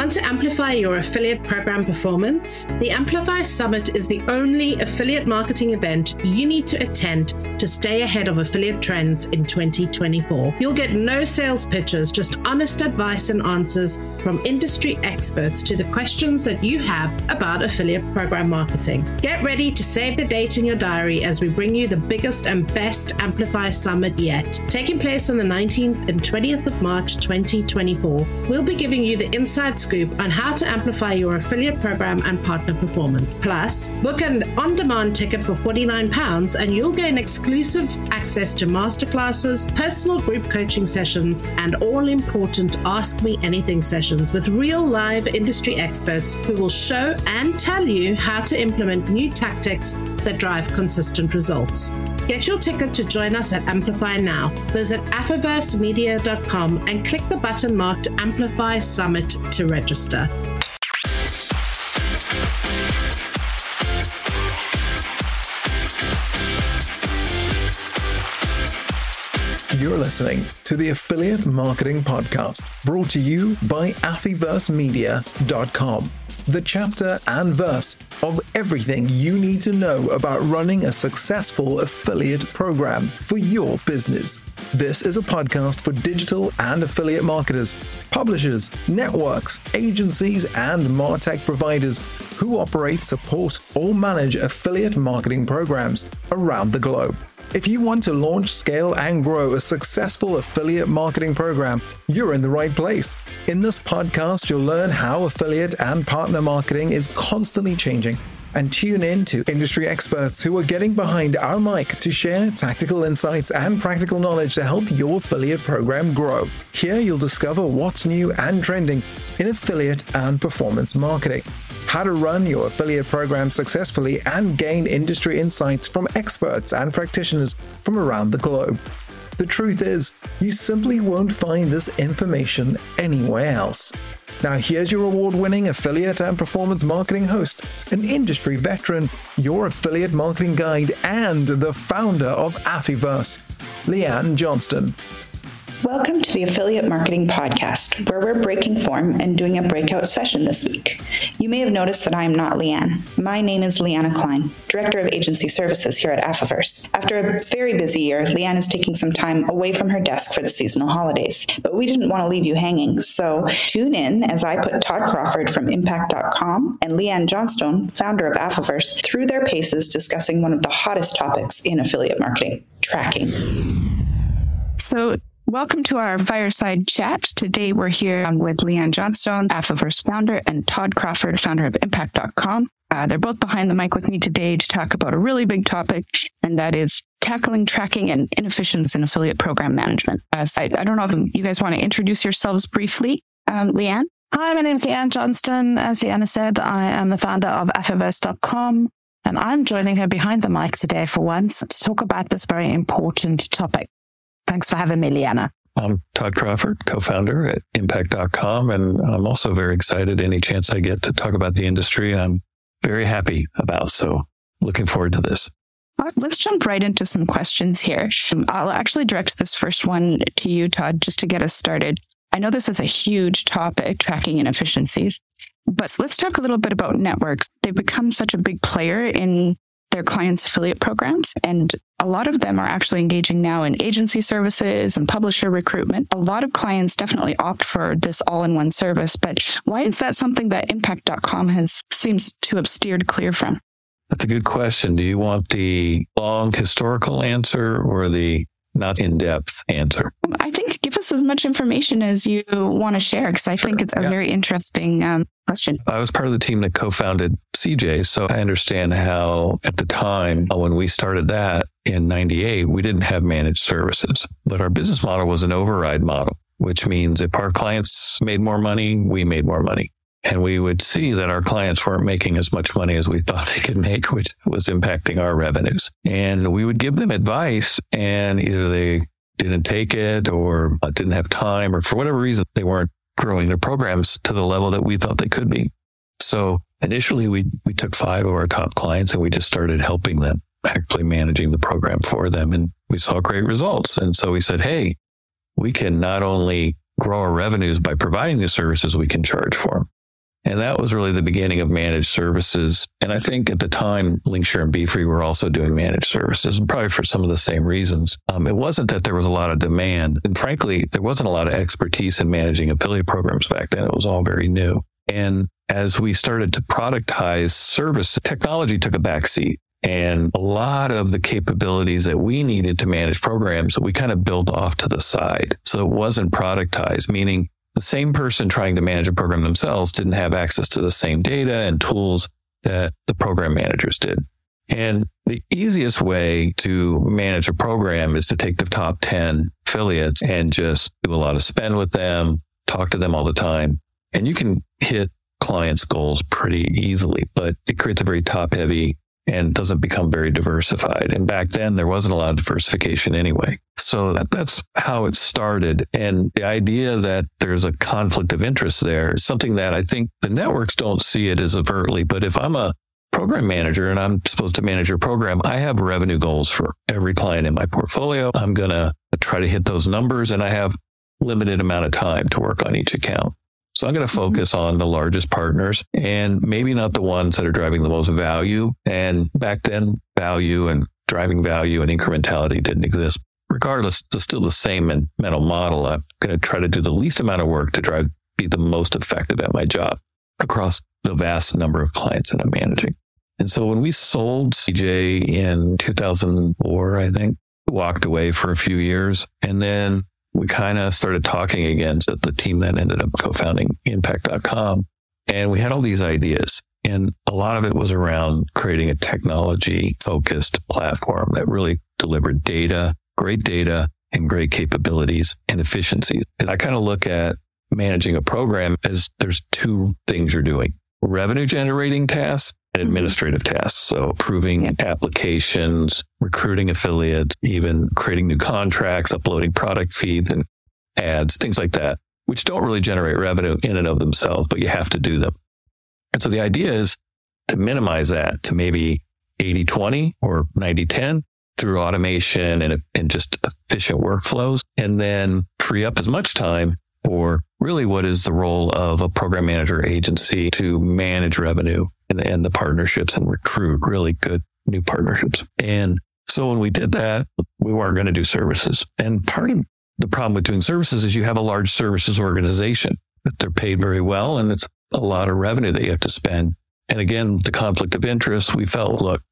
Want to amplify your affiliate program performance? The Amplify Summit is the only affiliate marketing event you need to attend to stay ahead of affiliate trends in 2024. You'll get no sales pitches, just honest advice and answers from industry experts to the questions that you have about affiliate program marketing. Get ready to save the date in your diary as we bring you the biggest and best Amplify Summit yet. Taking place on the 19th and 20th of March 2024, we'll be giving you the inside scoop on how to amplify your affiliate program and partner performance. Plus, book an on demand ticket for £49 and you'll gain exclusive access to masterclasses, personal group coaching sessions, and all important Ask Me Anything sessions with real live industry experts who will show and tell you how to implement new tactics that drive consistent results. Get your ticket to join us at Amplify now. Visit affiversemedia.com and click the button marked Amplify Summit to register. You're listening to the Affiliate Marketing Podcast, brought to you by AffiverseMedia.com, the chapter and verse of everything you need to know about running a successful affiliate program for your business. This is a podcast for digital and affiliate marketers, publishers, networks, agencies, and MarTech providers who operate, support, or manage affiliate marketing programs around the globe. If you want to launch, scale, and grow a successful affiliate marketing program, you're in the right place. In this podcast, you'll learn how affiliate and partner marketing is constantly changing and tune in to industry experts who are getting behind our mic to share tactical insights and practical knowledge to help your affiliate program grow. Here you'll discover what's new and trending in affiliate and performance marketing, how to run your affiliate program successfully, and gain industry insights from experts and practitioners from around the globe. The truth is, you simply won't find this information anywhere else. Now, here's your award winning affiliate and performance marketing host, an industry veteran, your affiliate marketing guide, and the founder of Affiverse, Lee-Ann Johnstone. Welcome to the Affiliate Marketing Podcast, where we're breaking form and doing a breakout session this week. You may have noticed that I am not Lee-Ann. My name is Leanna Klyne, Director of Agency Services here at Affiverse. After a very busy year, Lee-Ann is taking some time away from her desk for the seasonal holidays, but we didn't want to leave you hanging, so tune in as I put Todd Crawford from Impact.com and Lee-Ann Johnstone, founder of Affiverse, through their paces discussing one of the hottest topics in affiliate marketing tracking. So, Welcome to our fireside chat. Today we're here with Lee-Ann Johnstone, Affiverse founder, and Todd Crawford, founder of Impact.com. Uh, they're both behind the mic with me today to talk about a really big topic, and that is tackling tracking and inefficiencies in affiliate program management. Uh, so I, I, don't know if you guys want to introduce yourselves briefly. Um, Lee-Ann? Hi, my name is Lee-Ann Johnstone. As Leanna said, I am the founder of Affiverse.com, and I'm joining her behind the mic today for once to talk about this very important topic. Thanks for having me, Leanna. I'm Todd Crawford, co-founder at impact.com. And I'm also very excited any chance I get to talk about the industry I'm very happy about. So looking forward to this. let's jump right into some questions here. I'll actually direct this first one to you, Todd, just to get us started. I know this is a huge topic, tracking inefficiencies, but let's talk a little bit about networks. They've become such a big player in their clients' affiliate programs. And a lot of them are actually engaging now in agency services and publisher recruitment. A lot of clients definitely opt for this all in one service. But why is that something that impact.com has seems to have steered clear from? That's a good question. Do you want the long historical answer or the not in depth answer? I think us as much information as you want to share because I sure. think it's a yeah. very interesting um, question. I was part of the team that co founded CJ. So I understand how at the time uh, when we started that in 98, we didn't have managed services, but our business model was an override model, which means if our clients made more money, we made more money. And we would see that our clients weren't making as much money as we thought they could make, which was impacting our revenues. And we would give them advice and either they didn't take it or uh, didn't have time or for whatever reason, they weren't growing their programs to the level that we thought they could be. So initially we, we took five of our top clients and we just started helping them actually managing the program for them. And we saw great results. And so we said, Hey, we can not only grow our revenues by providing the services we can charge for them. And that was really the beginning of managed services. And I think at the time, Linkshare and BeFree were also doing managed services, and probably for some of the same reasons. Um, it wasn't that there was a lot of demand. And frankly, there wasn't a lot of expertise in managing affiliate programs back then. It was all very new. And as we started to productize service, technology took a backseat. And a lot of the capabilities that we needed to manage programs, we kind of built off to the side. So it wasn't productized, meaning the same person trying to manage a program themselves didn't have access to the same data and tools that the program managers did. And the easiest way to manage a program is to take the top 10 affiliates and just do a lot of spend with them, talk to them all the time. And you can hit clients' goals pretty easily, but it creates a very top heavy and doesn't become very diversified. And back then, there wasn't a lot of diversification anyway. So that, that's how it started. And the idea that there's a conflict of interest there is something that I think the networks don't see it as overtly. But if I'm a program manager and I'm supposed to manage your program, I have revenue goals for every client in my portfolio. I'm going to try to hit those numbers and I have limited amount of time to work on each account. So I'm going to mm-hmm. focus on the largest partners and maybe not the ones that are driving the most value. And back then, value and driving value and incrementality didn't exist. Regardless, it's still the same mental model. I'm going to try to do the least amount of work to drive, be the most effective at my job across the vast number of clients that I'm managing. And so when we sold CJ in 2004, I think, walked away for a few years and then we kind of started talking again to the team that ended up co-founding impact.com. And we had all these ideas. And a lot of it was around creating a technology focused platform that really delivered data, great data and great capabilities and efficiencies. And I kind of look at managing a program as there's two things you're doing revenue generating tasks and mm-hmm. administrative mm-hmm. tasks. So approving applications, recruiting affiliates, even creating new contracts, uploading product feeds and ads, things like that, which don't really generate revenue in and of themselves, but you have to do them. And so the idea is to minimize that to maybe 80 20 or 90 10 through automation and, and just efficient workflows, and then free up as much time for really what is the role of a program manager agency to manage revenue and, and the partnerships and recruit really good new partnerships. And so when we did that, we weren't going to do services. And part of the problem with doing services is you have a large services organization that they're paid very well and it's a lot of revenue that you have to spend. And again, the conflict of interest, we felt, look,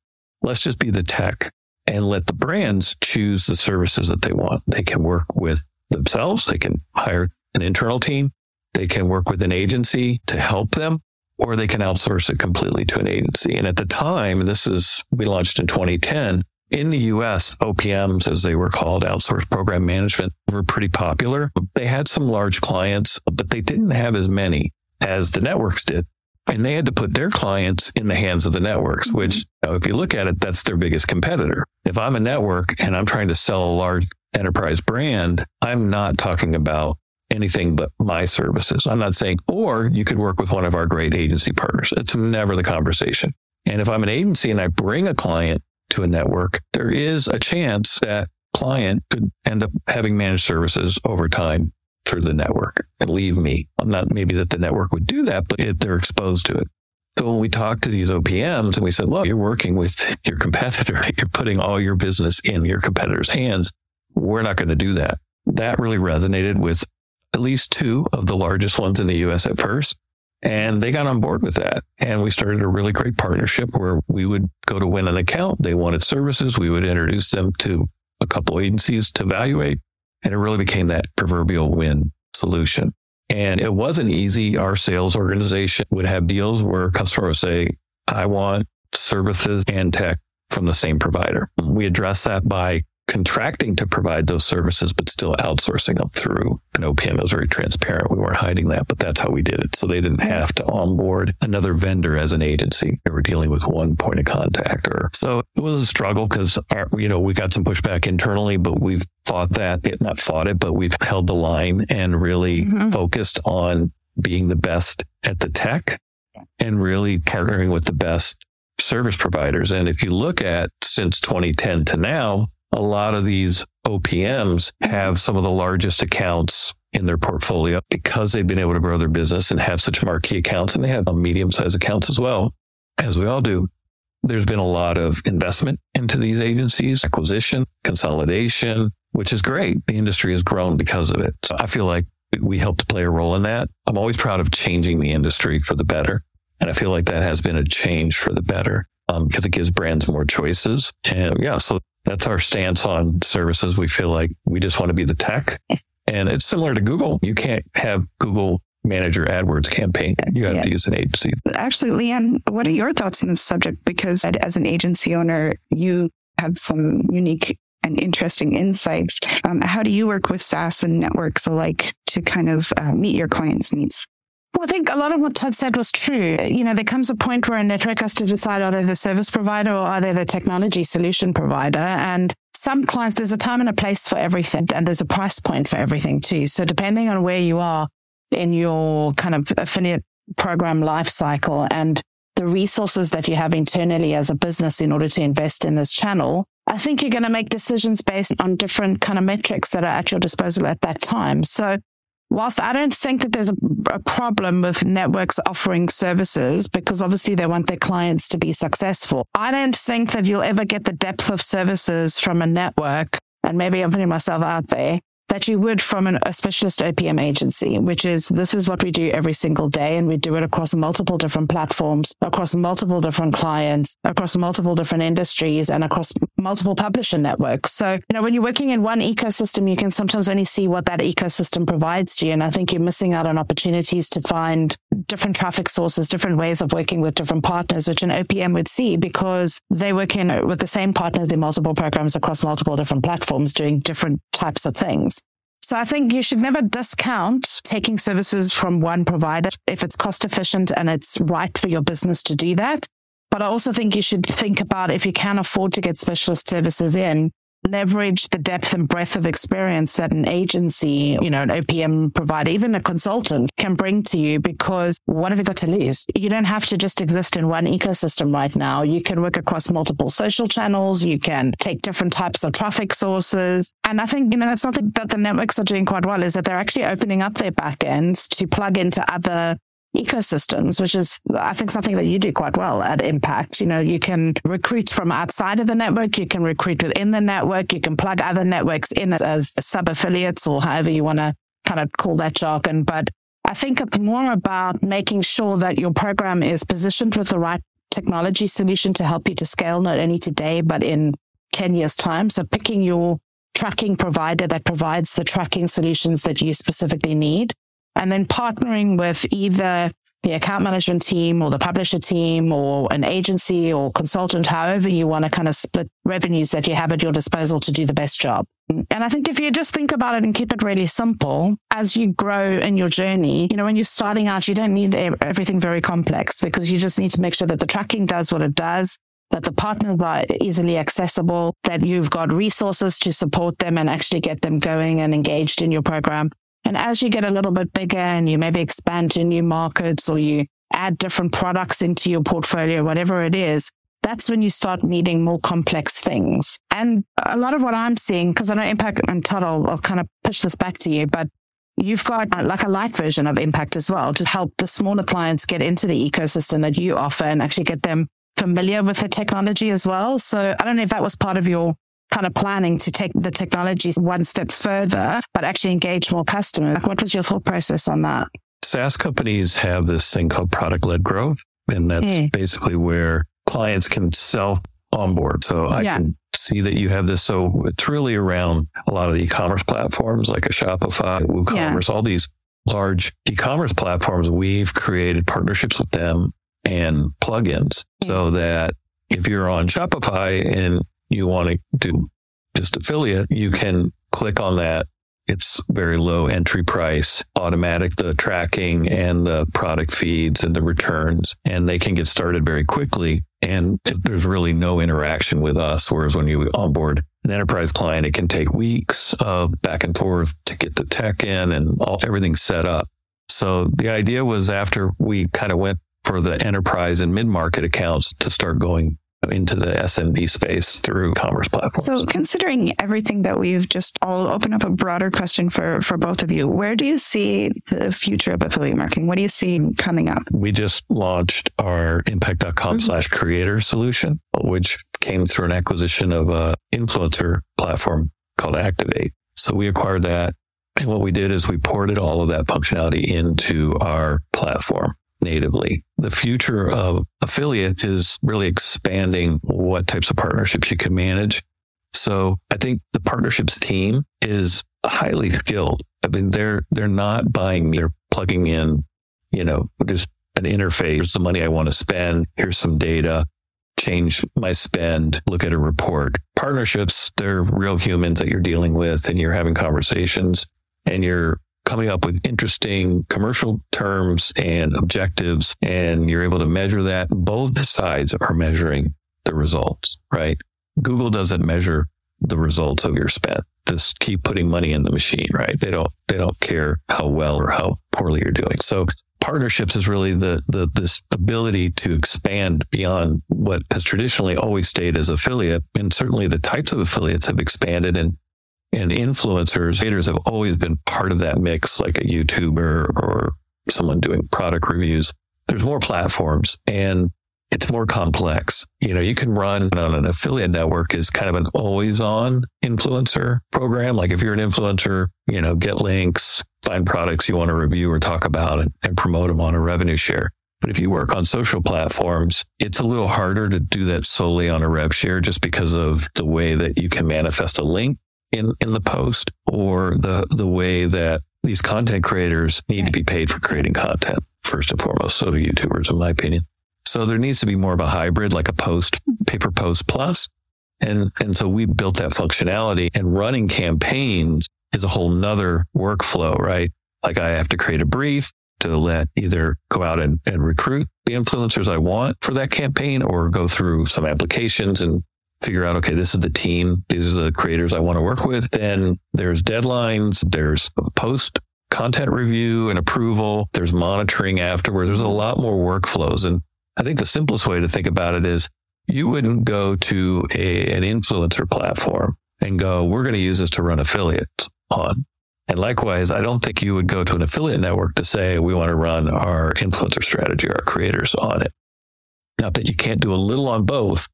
let's just be the tech and let the brands choose the services that they want. They can work with themselves. They can hire an internal team. They can work with an agency to help them, or they can outsource it completely to an agency. And at the time, this is, we launched in 2010. In the US, OPMs, as they were called, outsourced program management, were pretty popular. They had some large clients, but they didn't have as many as the networks did. And they had to put their clients in the hands of the networks, mm-hmm. which, you know, if you look at it, that's their biggest competitor. If I'm a network and I'm trying to sell a large enterprise brand, I'm not talking about anything but my services. I'm not saying, or you could work with one of our great agency partners. It's never the conversation. And if I'm an agency and I bring a client to a network, there is a chance that client could end up having managed services over time through the network and leave me. I'm not maybe that the network would do that, but if they're exposed to it. So when we talked to these OPMs and we said, look, you're working with your competitor, you're putting all your business in your competitor's hands. We're not going to do that. That really resonated with at least two of the largest ones in the US at first. And they got on board with that. And we started a really great partnership where we would go to win an account. They wanted services. We would introduce them to a couple agencies to evaluate. And it really became that proverbial win solution. And it wasn't easy. Our sales organization would have deals where a customer would say, I want services and tech from the same provider. We address that by contracting to provide those services, but still outsourcing them through an OPM. It was very transparent. We weren't hiding that, but that's how we did it. So they didn't have to onboard another vendor as an agency. They were dealing with one point of contact or so it was a struggle because you know, we got some pushback internally, but we've fought that, it, not fought it, but we've held the line and really mm-hmm. focused on being the best at the tech and really partnering with the best service providers. And if you look at since 2010 to now, a lot of these OPMs have some of the largest accounts in their portfolio because they've been able to grow their business and have such marquee accounts and they have medium sized accounts as well, as we all do. There's been a lot of investment into these agencies, acquisition, consolidation, which is great. The industry has grown because of it. So I feel like we help to play a role in that. I'm always proud of changing the industry for the better. And I feel like that has been a change for the better um, because it gives brands more choices. And yeah, so that's our stance on services. We feel like we just want to be the tech. And it's similar to Google. You can't have Google manage your AdWords campaign. You have yeah. to use an agency. Actually, Lee-Ann, what are your thoughts on this subject? Because as an agency owner, you have some unique and interesting insights. Um, how do you work with SaaS and networks alike to kind of uh, meet your clients' needs? Well, I think a lot of what Todd said was true. You know, there comes a point where a network has to decide are they the service provider or are they the technology solution provider? And some clients, there's a time and a place for everything, and there's a price point for everything too. So depending on where you are in your kind of affiliate program life cycle and the resources that you have internally as a business in order to invest in this channel, I think you're going to make decisions based on different kind of metrics that are at your disposal at that time. So whilst I don't think that there's a, a, problem with networks offering services because obviously they want their clients to be successful, I don't think that you'll ever get the depth of services from a network. And maybe I'm putting myself out there that you would from an, a specialist OPM agency, which is this is what we do every single day. And we do it across multiple different platforms, across multiple different clients, across multiple different industries and across multiple publisher networks. So, you know, when you're working in one ecosystem, you can sometimes only see what that ecosystem provides to you. And I think you're missing out on opportunities to find different traffic sources, different ways of working with different partners, which an OPM would see because they work in with the same partners in multiple programs across multiple different platforms doing different types of things. So I think you should never discount taking services from one provider if it's cost efficient and it's right for your business to do that. But I also think you should think about if you can afford to get specialist services in, leverage the depth and breadth of experience that an agency, you know, an OPM provider, even a consultant can bring to you because what have you got to lose? You don't have to just exist in one ecosystem right now. You can work across multiple social channels. You can take different types of traffic sources. And I think, you know, that's something that the networks are doing quite well is that they're actually opening up their backends to plug into other ecosystems, which is, I think, something that you do quite well at Impact. You know, you can recruit from outside of the network, you can recruit within the network, you can plug other networks in as sub affiliates or however you want to kind of call that jargon. But I think it's more about making sure that your program is positioned with the right technology solution to help you to scale not only today, but in 10 years' time. So picking your tracking provider that provides the tracking solutions that you specifically need and then partnering with either the account management team or the publisher team or an agency or consultant, however you want to kind of split revenues that you have at your disposal to do the best job. And I think if you just think about it and keep it really simple as you grow in your journey, you know, when you're starting out, you don't need everything very complex because you just need to make sure that the tracking does what it does. That the partners are easily accessible, that you've got resources to support them and actually get them going and engaged in your program. And as you get a little bit bigger and you maybe expand to new markets or you add different products into your portfolio, whatever it is, that's when you start needing more complex things. And a lot of what I'm seeing, because I know Impact and Todd, I'll, I'll kind of push this back to you, but you've got uh, like a light version of Impact as well to help the smaller clients get into the ecosystem that you offer and actually get them familiar with the technology as well. So I don't know if that was part of your kind of planning to take the technology one step further, but actually engage more customers. What was your thought process on that? SaaS companies have this thing called product led growth. And that's mm. basically where clients can self onboard. So I yeah. can see that you have this. So it's really around a lot of the e-commerce platforms like a Shopify, WooCommerce, yeah. all these large e-commerce platforms. We've created partnerships with them and plugins mm. so that if you're on Shopify and you want to do just affiliate, you can click on that. It's very low entry price, automatic, the tracking and the product feeds and the returns, and they can get started very quickly. And there's really no interaction with us. Whereas when you onboard an enterprise client, it can take weeks of back and forth to get the tech in and all, everything set up. So the idea was after we kind of went for the enterprise and mid market accounts to start going into the SMB space through commerce platforms. So considering everything that we've just, I'll open up a broader question for, for both of you. Where do you see the future of affiliate marketing? What do you see coming up? We just launched our impact.com mm-hmm. slash creator solution, which came through an acquisition of a influencer platform called Activate. So we acquired that. And what we did is we ported all of that functionality into our platform natively. The future of affiliate is really expanding what types of partnerships you can manage. So I think the partnerships team is highly skilled. I mean, they're, they're not buying me. They're plugging in, you know, just an interface. Here's the money I want to spend. Here's some data. Change my spend. Look at a report. Partnerships, they're real humans that you're dealing with and you're having conversations and you're coming up with interesting commercial terms and objectives, and you're able to measure that. Both sides are measuring the results, right? Google doesn't measure the results of your spend. Just keep putting money in the machine, right? They don't, they don't care how well or how poorly you're doing. So partnerships is really the, the, this ability to expand beyond what has traditionally always stayed as affiliate. And certainly the types of affiliates have expanded and and influencers, haters have always been part of that mix, like a YouTuber or someone doing product reviews. There's more platforms and it's more complex. You know, you can run on an affiliate network is kind of an always on influencer program. Like if you're an influencer, you know, get links, find products you want to review or talk about and, and promote them on a revenue share. But if you work on social platforms, it's a little harder to do that solely on a rev share just because of the way that you can manifest a link in, in the post or the, the way that these content creators need to be paid for creating content, first and foremost. So do YouTubers, in my opinion. So there needs to be more of a hybrid, like a post, pay per post plus. And, and so we built that functionality and running campaigns is a whole nother workflow, right? Like I have to create a brief to let either go out and, and recruit the influencers I want for that campaign or go through some applications and figure out, okay, this is the team. These are the creators I want to work with. Then there's deadlines. There's post content review and approval. There's monitoring afterwards. There's a lot more workflows. And I think the simplest way to think about it is you wouldn't go to a, an influencer platform and go, we're going to use this to run affiliates on. And likewise, I don't think you would go to an affiliate network to say, we want to run our influencer strategy, our creators on it. Not that you can't do a little on both,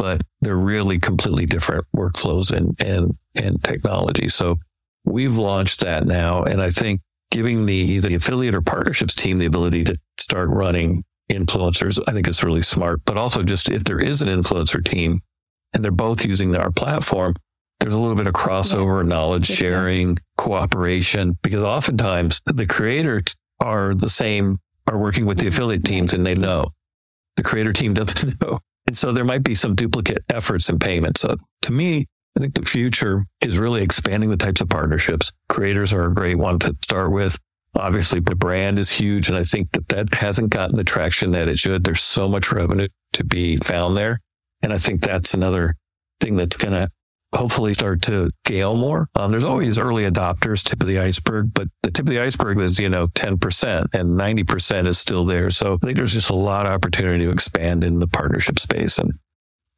but they're really completely different workflows and, and, and technology. So we've launched that now. And I think giving the either the affiliate or partnerships team the ability to start running influencers, I think is really smart. But also just if there is an influencer team and they're both using our platform, there's a little bit of crossover, yeah. knowledge sharing, cooperation, because oftentimes the creators are the same, are working with the affiliate teams and they know. The creator team doesn't know. And so there might be some duplicate efforts and payments. So to me, I think the future is really expanding the types of partnerships. Creators are a great one to start with. Obviously, the brand is huge. And I think that that hasn't gotten the traction that it should. There's so much revenue to be found there. And I think that's another thing that's going to hopefully start to scale more. Um, there's always early adopters, tip of the iceberg, but the tip of the iceberg is, you know, 10% and 90% is still there. So I think there's just a lot of opportunity to expand in the partnership space. And,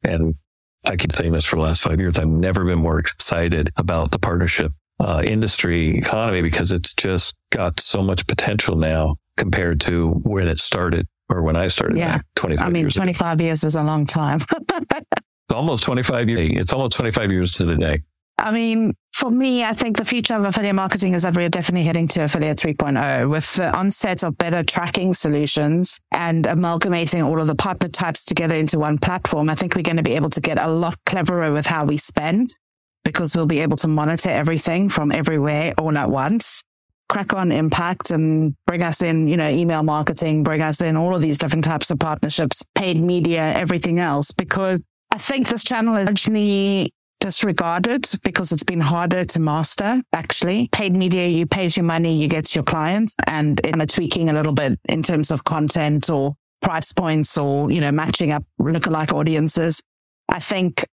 and I keep saying this for the last five years. I've never been more excited about the partnership uh, industry economy because it's just got so much potential now compared to when it started or when I started yeah. 25 I mean, 25 ago. years is a long time. almost 25 years. It's almost 25 years to the day. I mean, for me, I think the future of affiliate marketing is that we're definitely heading to affiliate 3.0 with the onset of better tracking solutions and amalgamating all of the partner types together into one platform. I think we're going to be able to get a lot cleverer with how we spend because we'll be able to monitor everything from everywhere all at once. Crack on impact and bring us in, you know, email marketing, bring us in all of these different types of partnerships, paid media, everything else, because I think this channel is actually disregarded because it's been harder to master actually. Paid media, you pays your money, you get your clients and it's kind of tweaking a little bit in terms of content or price points or, you know, matching up lookalike audiences. I think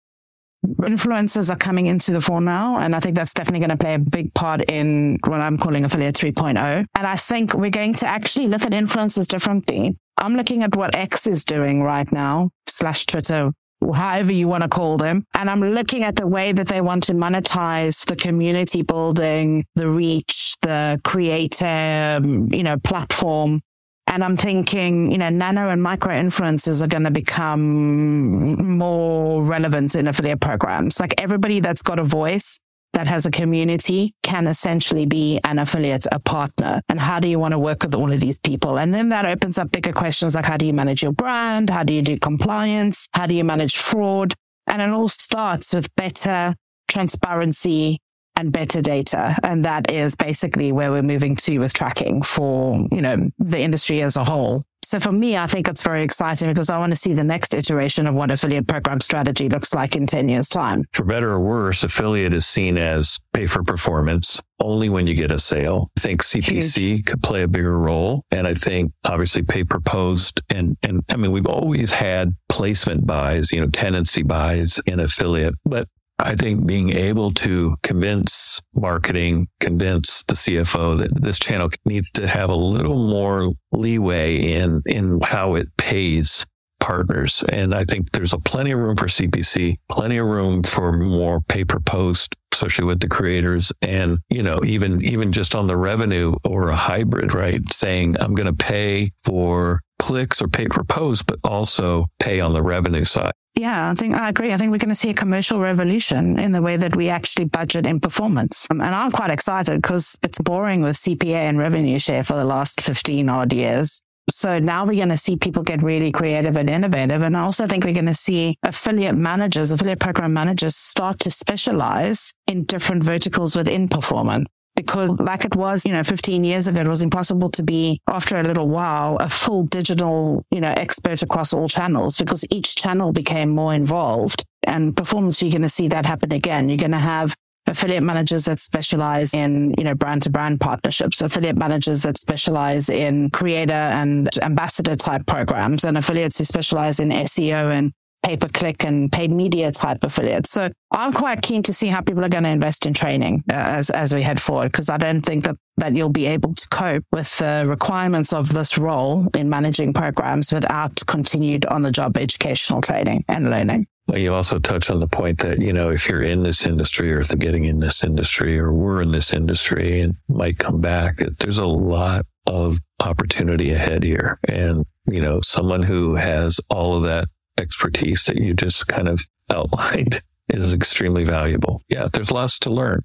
influencers are coming into the fore now. And I think that's definitely going to play a big part in what I'm calling affiliate 3.0. And I think we're going to actually look at influencers differently. I'm looking at what X is doing right now slash Twitter however you want to call them. And I'm looking at the way that they want to monetize the community building, the reach, the creator, you know, platform. And I'm thinking, you know, nano and micro influencers are going to become more relevant in affiliate programs. Like everybody that's got a voice that has a community can essentially be an affiliate, a partner. And how do you want to work with all of these people? And then that opens up bigger questions like how do you manage your brand? How do you do compliance? How do you manage fraud? And it all starts with better transparency and better data. And that is basically where we're moving to with tracking for, you know, the industry as a whole. So for me, I think it's very exciting because I want to see the next iteration of what affiliate program strategy looks like in 10 years time. For better or worse, affiliate is seen as pay for performance only when you get a sale. I think CPC Huge. could play a bigger role. And I think obviously pay per post and, and I mean, we've always had placement buys, you know, tenancy buys in affiliate, but I think being able to convince marketing, convince the CFO that this channel needs to have a little more leeway in, in how it pays partners. And I think there's a plenty of room for CPC, plenty of room for more pay per post especially with the creators. And, you know, even, even just on the revenue or a hybrid, right? Saying I'm going to pay for clicks or pay per post, but also pay on the revenue side. Yeah, I think I agree. I think we're going to see a commercial revolution in the way that we actually budget in performance. Um, and I'm quite excited because it's boring with CPA and revenue share for the last 15 odd years. So now we're going to see people get really creative and innovative. And I also think we're going to see affiliate managers, affiliate program managers start to specialize in different verticals within performance because like it was, you know, 15 years ago, it was impossible to be after a little while a full digital, you know, expert across all channels because each channel became more involved and performance. You're going to see that happen again. You're going to have affiliate managers that specialize in, you know, brand to brand partnerships, affiliate managers that specialize in creator and ambassador type programs and affiliates who specialize in SEO and pay per click and paid media type affiliates. So I'm quite keen to see how people are going to invest in training uh, as, as we head forward, because I don't think that, that you'll be able to cope with the requirements of this role in managing programs without continued on the job educational training and learning. Well, you also touch on the point that, you know, if you're in this industry or if they're getting in this industry or we're in this industry and might come back, that there's a lot of opportunity ahead here. And, you know, someone who has all of that expertise that you just kind of outlined is extremely valuable. Yeah, there's lots to learn.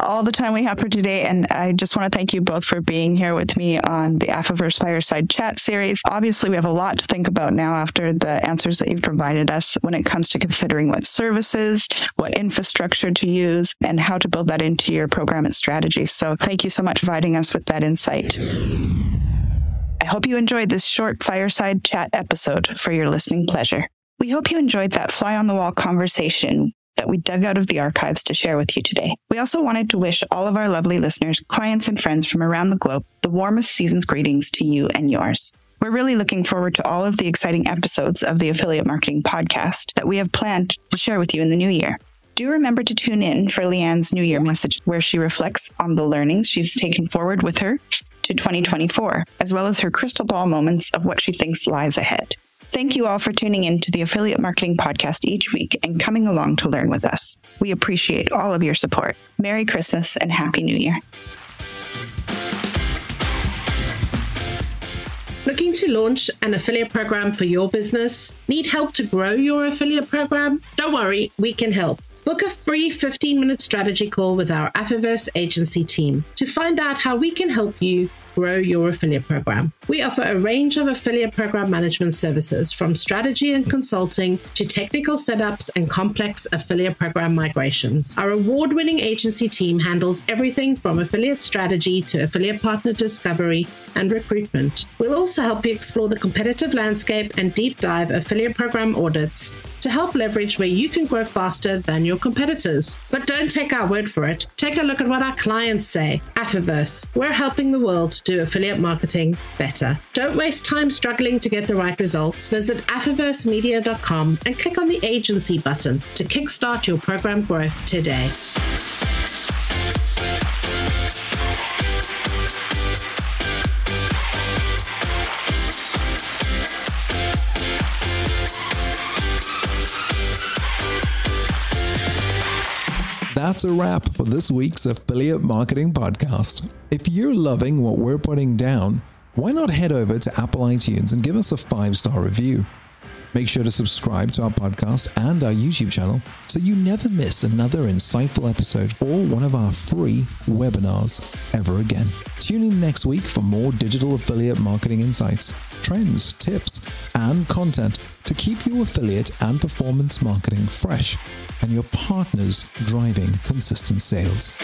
All the time we have for today. And I just want to thank you both for being here with me on the Affiverse Fireside Chat series. Obviously, we have a lot to think about now after the answers that you've provided us when it comes to considering what services, what infrastructure to use, and how to build that into your program and strategy. So thank you so much for providing us with that insight. I hope you enjoyed this short fireside chat episode for your listening pleasure. We hope you enjoyed that fly on the wall conversation that we dug out of the archives to share with you today. We also wanted to wish all of our lovely listeners, clients, and friends from around the globe the warmest season's greetings to you and yours. We're really looking forward to all of the exciting episodes of the Affiliate Marketing Podcast that we have planned to share with you in the new year. Do remember to tune in for Lee-Ann's New Year message, where she reflects on the learnings she's taken forward with her to 2024, as well as her crystal ball moments of what she thinks lies ahead. Thank you all for tuning in to the Affiliate Marketing Podcast each week and coming along to learn with us. We appreciate all of your support. Merry Christmas and Happy New Year. Looking to launch an affiliate program for your business? Need help to grow your affiliate program? Don't worry, we can help. Book a free 15 minute strategy call with our Affiverse agency team to find out how we can help you grow your affiliate program. We offer a range of affiliate program management services from strategy and consulting to technical setups and complex affiliate program migrations. Our award winning agency team handles everything from affiliate strategy to affiliate partner discovery and recruitment. We'll also help you explore the competitive landscape and deep dive affiliate program audits to help leverage where you can grow faster than your competitors. But don't take our word for it. Take a look at what our clients say. Affiverse, we're helping the world do affiliate marketing better. Don't waste time struggling to get the right results. Visit affiversemedia.com and click on the agency button to kickstart your program growth today. That's a wrap for this week's Affiliate Marketing Podcast. If you're loving what we're putting down, why not head over to Apple iTunes and give us a five star review? Make sure to subscribe to our podcast and our YouTube channel so you never miss another insightful episode or one of our free webinars ever again. Tune in next week for more digital affiliate marketing insights, trends, tips, and content to keep your affiliate and performance marketing fresh and your partners driving consistent sales.